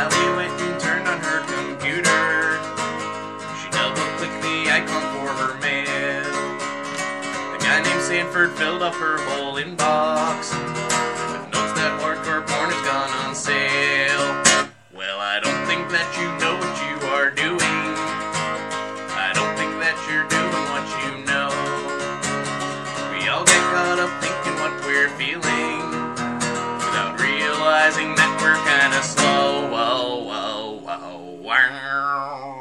Sally went and turned on her computer. She double-clicked the icon for her mail. A guy named Sanford filled up her whole inbox with notes that hardcore porn has gone on sale. Well, I don't think that you know what you are doing. I don't think that you're doing what you know. We all get caught up thinking what we're feeling without realizing 弯儿